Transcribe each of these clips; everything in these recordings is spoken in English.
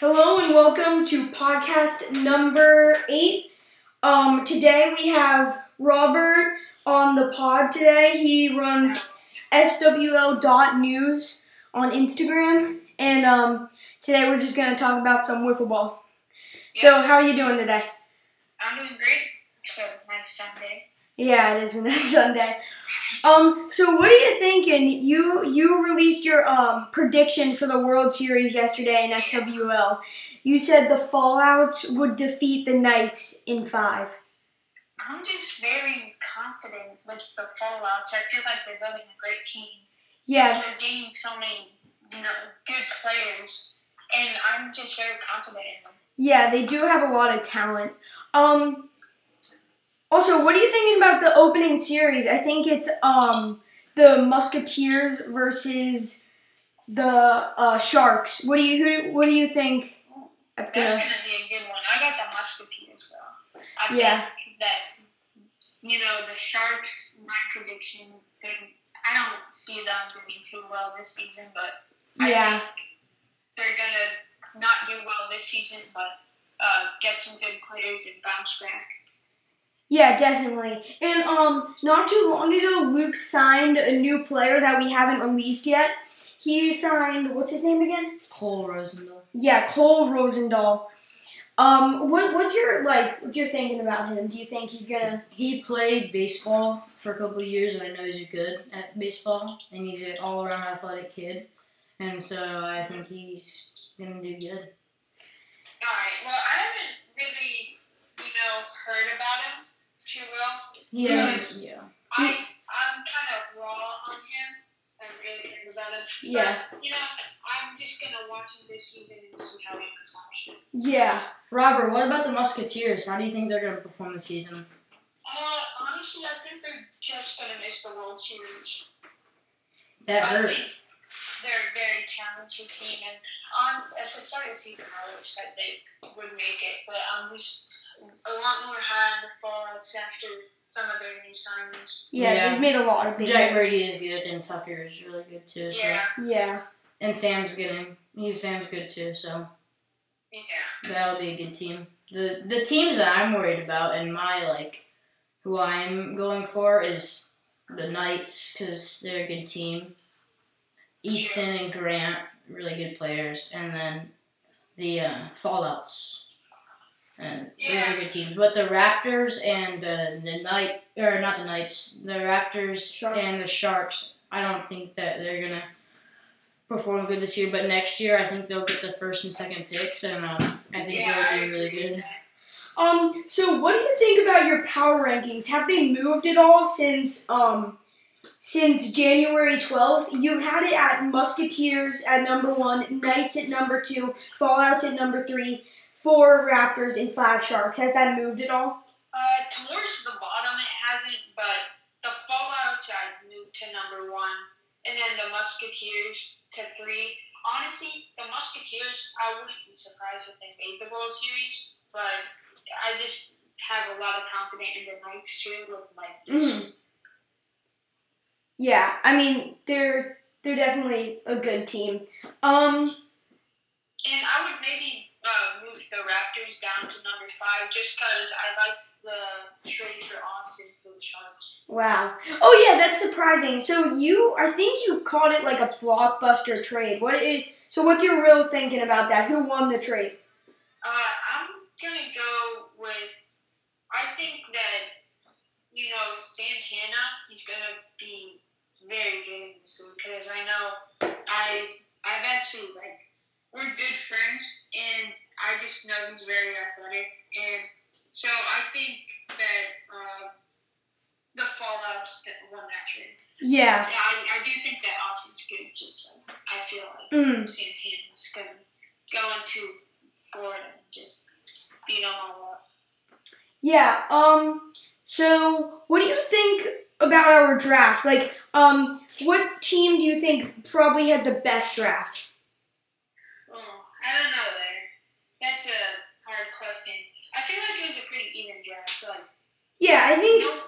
Hello and welcome to podcast number eight. Um, today we have Robert on the pod today. He runs SWL.news on Instagram. And um, today we're just going to talk about some wiffle ball. So, how are you doing today? I'm doing great. So nice Sunday. Yeah, it is a Sunday. Um, so what are you thinking? You you released your um prediction for the World Series yesterday in SWL. You said the Fallouts would defeat the Knights in five. I'm just very confident with the fallouts. I feel like they're building a great team. Yeah, they're gaining so many, you know, good players, and I'm just very confident in them. yeah, they do have a lot of talent. Um, also, what are you thinking about the opening series? I think it's um the Musketeers versus the uh, Sharks. What do you who, what do you think? That's That's gonna gonna be a good one. I got the Musketeers though. I Yeah. think that you know the Sharks. My prediction. I don't see them doing too well this season, but I yeah. think they're gonna not do well this season, but uh, get some good players and bounce back. Yeah, definitely. And um, not too long ago, Luke signed a new player that we haven't released yet. He signed what's his name again? Cole Rosendahl. Yeah, Cole Rosendahl. Um, what what's your like? What's your thinking about him? Do you think he's gonna? He played baseball for a couple of years, and I know he's good at baseball, and he's an all-around athletic kid, and so I think he's gonna do good. All right. Well, I haven't really, you know, heard about him too well. Yeah, yeah. I I'm kind of raw on him. I haven't really heard about him. Yeah. But, you know, I'm just gonna watch him this season and see how he performs. Yeah, Robert, what about the Musketeers? How do you think they're gonna perform this season? Uh, honestly, I think they're just gonna miss the World Series. That hurts. they're a very talented team, and on at the start of the season, I always said they would make it, but I'm just a lot more high on the fallouts after some of their new signings. yeah, Yeah. they've made a lot of big. Jack moves. Brady is good, and Tucker is really good too. So. Yeah, Yeah, And Sam's getting. He's Sam's good too. So yeah. that'll be a good team. The the teams that I'm worried about and my like, who I'm going for is the Knights because they're a good team. Easton and Grant, really good players, and then the uh, Fallouts, and those are good teams. But the Raptors and uh, the Knight, or not the Knights, the Raptors Sharks. and the Sharks. I don't think that they're gonna perform good this year, but next year I think they'll get the first and second picks, and um, I think Yeah, I they'll do really good. Um, so what do you think about your power rankings? Have they moved at all since um since January twelfth? You had it at Musketeers at number one, Knights at number two, Fallouts at number three, four Raptors and five Sharks. Has that moved at all? Uh, towards the bottom, it hasn't, but the fallouts I moved to number one, and then the Musketeers to three. Honestly, the Musketeers, I wouldn't be surprised if they made the World Series, but I just have a lot of confidence in the Knights too, with like Mm. Yeah, I mean they're they're definitely a good team. Um, And I would maybe uh, the Raptors down to number five just because I liked the trade for Austin for the Sharks. wow. Oh yeah, that's surprising. So you, I think you called it like a blockbuster trade. What is? So what's your real thinking about that? Who won the trade? Uh, I'm gonna go with. I think that you know Santana. He's gonna be very good this week because I know I I've actually like we're good friends and I just know he's very athletic and so I think that uh, the fallouts that won that trade. Yeah. Yeah, I, I do think that Austin's good. Just like, I feel like Mm. Santana's gonna go into Florida and just beat them all up. Yeah. Um. So, what do you think about our draft? Like, um, what team do you think probably had the best draft? Oh, I don't know there. That's a I feel like it was a pretty even draft. Like, Yeah, I think no,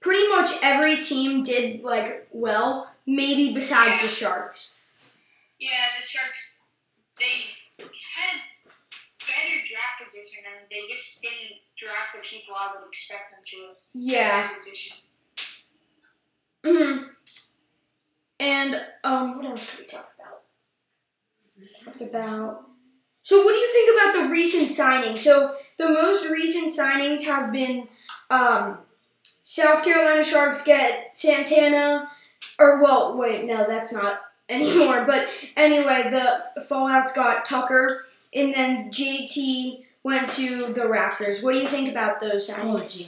pretty much every team did like well, maybe besides the Sharks. yeah, the Sharks, they had better draft position and they just didn't draft the people I would expect them to. Yeah. Position. hmm And um, what else can we talk about? Talked about. So, what do you think about the recent signings? So, the most recent signings have been um, South Carolina Sharks get Santana, or well, wait, no, that's not anymore. But anyway, the Fallout's got Tucker, and then JT went to the Raptors. What do you think about those signings? it's you.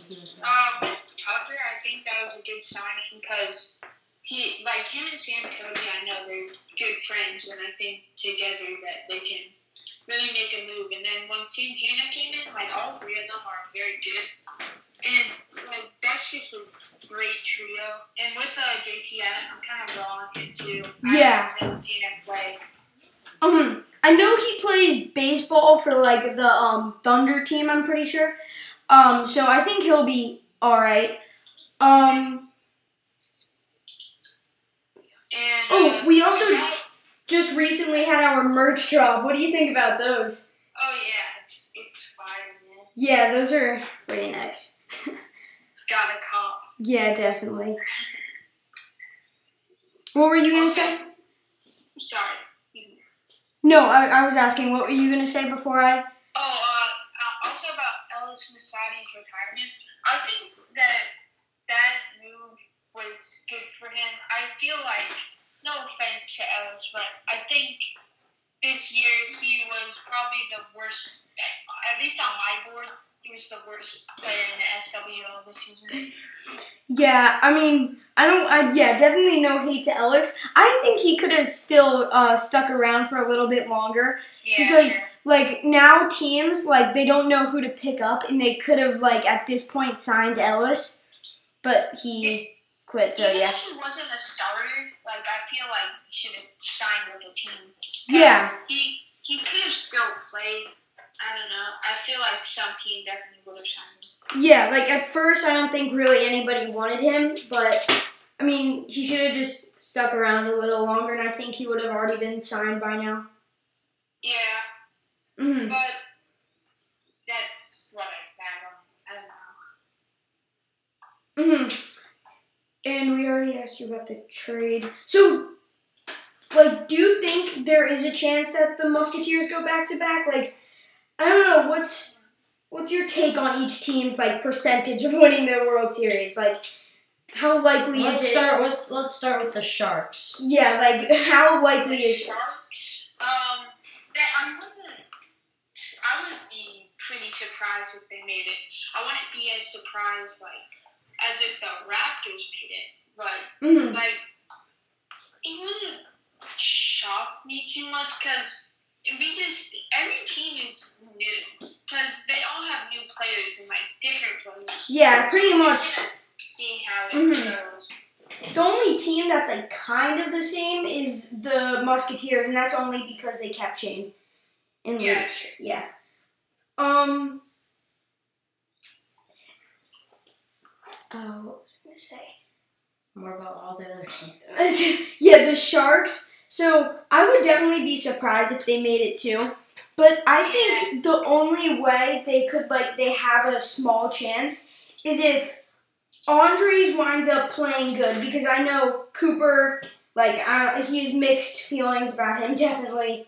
With Tucker, I think that was a good signing because he, like him and Sam Cody, I know they're good friends, and I think together that they can really make a move. And then when Santana came in, like all three of them are very good, and like that's just a great trio. And with uh, JT, I- I'm kind of raw on him too. Yeah. I've never seen him play. Um, I know he plays baseball for like the um Thunder team. I'm pretty sure. Um, so I think he'll be all right. Um, And Oh, uh, we also- just recently had our merch drop. What do you think about those? oh yeah, it's it's fire, man. Yeah, those are pretty nice. it's Got a cop. Yeah, definitely. What were you gonna say? Sorry. No, I, I was asking. What were you gonna say before I? Oh, uh, uh, also about Ellis Masadi's retirement. I think that that move was good for him. I feel like, no offense to Ellis, but I think this year he was probably the worst, at least on my board, he was the worst player in the SWL this season. Yeah, I mean, I don't. I yeah, definitely no hate to Ellis. I think he could have still uh, stuck around for a little bit longer. Yeah, Because- sure. like now teams like they don't know who to pick up and they could have like at this point signed Ellis, but he quit. So yeah, he wasn't a starter, like I feel like he should have signed with a team. Yeah. He he could have still played. I don't know. I feel like some team definitely would have signed him. yeah. Like at first, I don't think really anybody wanted him, but I mean he should have just stuck around a little longer, and I think he would have already been signed by now. Yeah, hmm but that's what I found. I don't know. hmm And we already asked you about the trade. So, like, do you think there is a chance that the Musketeers go back to back? Like, I don't know. What's what's your take on each team's like percentage of winning the World Series? Like, how likely Let's is it? start. Let's let's start with the Sharks. Yeah, like how likely The is? Sharks. Um, that I wouldn't. I would be pretty surprised if they made it. I wouldn't be as surprised like as if the Raptors made it, but hmm like it wouldn't shock me too much because we just every team is new because they all have new players and like different players. Yeah, pretty So much. Seeing how it Mhm. goes. The only team that's like kind of the same is the Musketeers, and that's only because they kept Shane. In the Yeah. Yeah. Um. Oh, what was I gonna say? More about all the other teams. yeah, the Sharks. So I would definitely be surprised if they made it too. But I think the only way they could like they have a small chance is if Andres winds up playing good because I know Cooper like uh, he's mixed feelings about him definitely.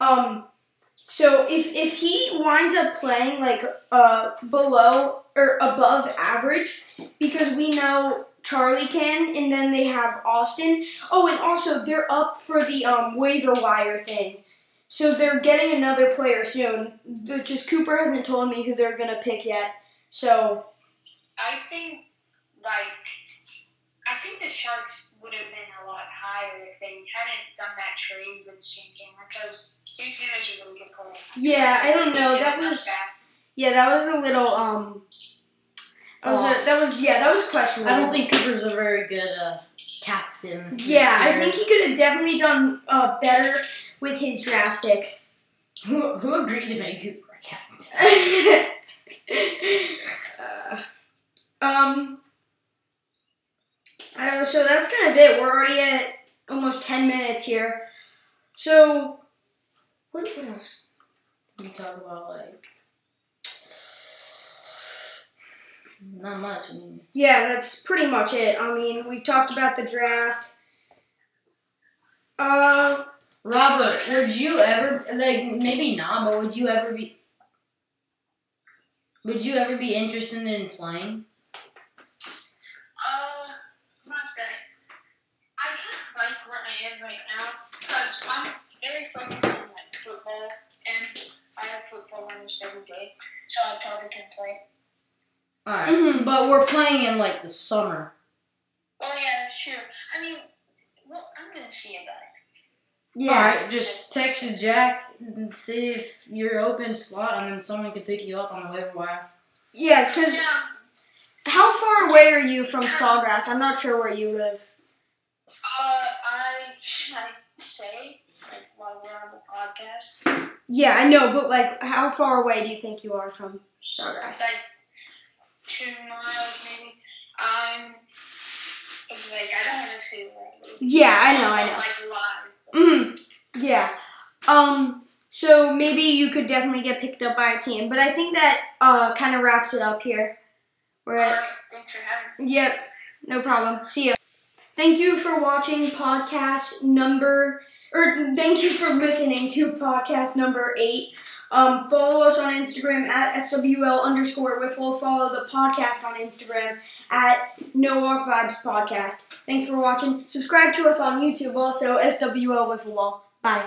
Um, so if if he winds up playing like uh below or above average because we know Charlie can, and then they have Austin. Oh, and also they're up for the um, waiver wire thing, so they're getting another player soon. Is Cooper hasn't told me who they're gonna pick yet. So I think, like, I think the Sharks would have been a lot higher if they hadn't done that trade with Santana because Santana's a really good player. yeah, I don't know. That was back. yeah, that was a little um. That was, a, that was yeah, that was questionable. I don't think Cooper's a very good uh, captain. this Yeah, I think he could have definitely done uh, better with his draft picks. Who, who agreed to make Cooper a captain? uh, um. Uh, so that's kind of it. We're already at almost ten minutes here. So, what, what else? You talk about like Not much. I mean, Yeah, that's pretty much it. I mean, we've talked about the draft. Uh, Robert, would you ever like maybe not, but would you ever be? Would you ever be interested in playing? Uh, not that. I kind of like where I am right now because I'm very focused on like football and I have football almost every day, so I probably can play. All right, Mhm. but we're playing in like the summer. Oh yeah, that's true. I mean, well, I'm gonna see about it. yeah. All right, just text Jack and see if you're open slot, and then someone can pick you up on the waiver wire. Yeah, because Yeah. how far away are you from Sawgrass? I'm not sure where you live. Uh, I should I say like while we're on the podcast, Yeah, I know, but like, how far away do you think you are from Sawgrass? like two miles maybe. Um, like I don't want to say where Yeah, I know, I know. Like live. Mm, yeah. Um. So maybe you could definitely get picked up by a team, but I think that uh kind of wraps it up here. We're at Alright, thanks for having me. Yep, no problem. See ya. Thank you for watching podcast number, or thank you for listening to podcast number eight. Um, follow us on Instagram at SWL underscore Wiffle. Follow the podcast on Instagram at No Walk Vibes Podcast. Thanks for watching. Subscribe to us on YouTube also, SWL Wiffle Ball. Bye.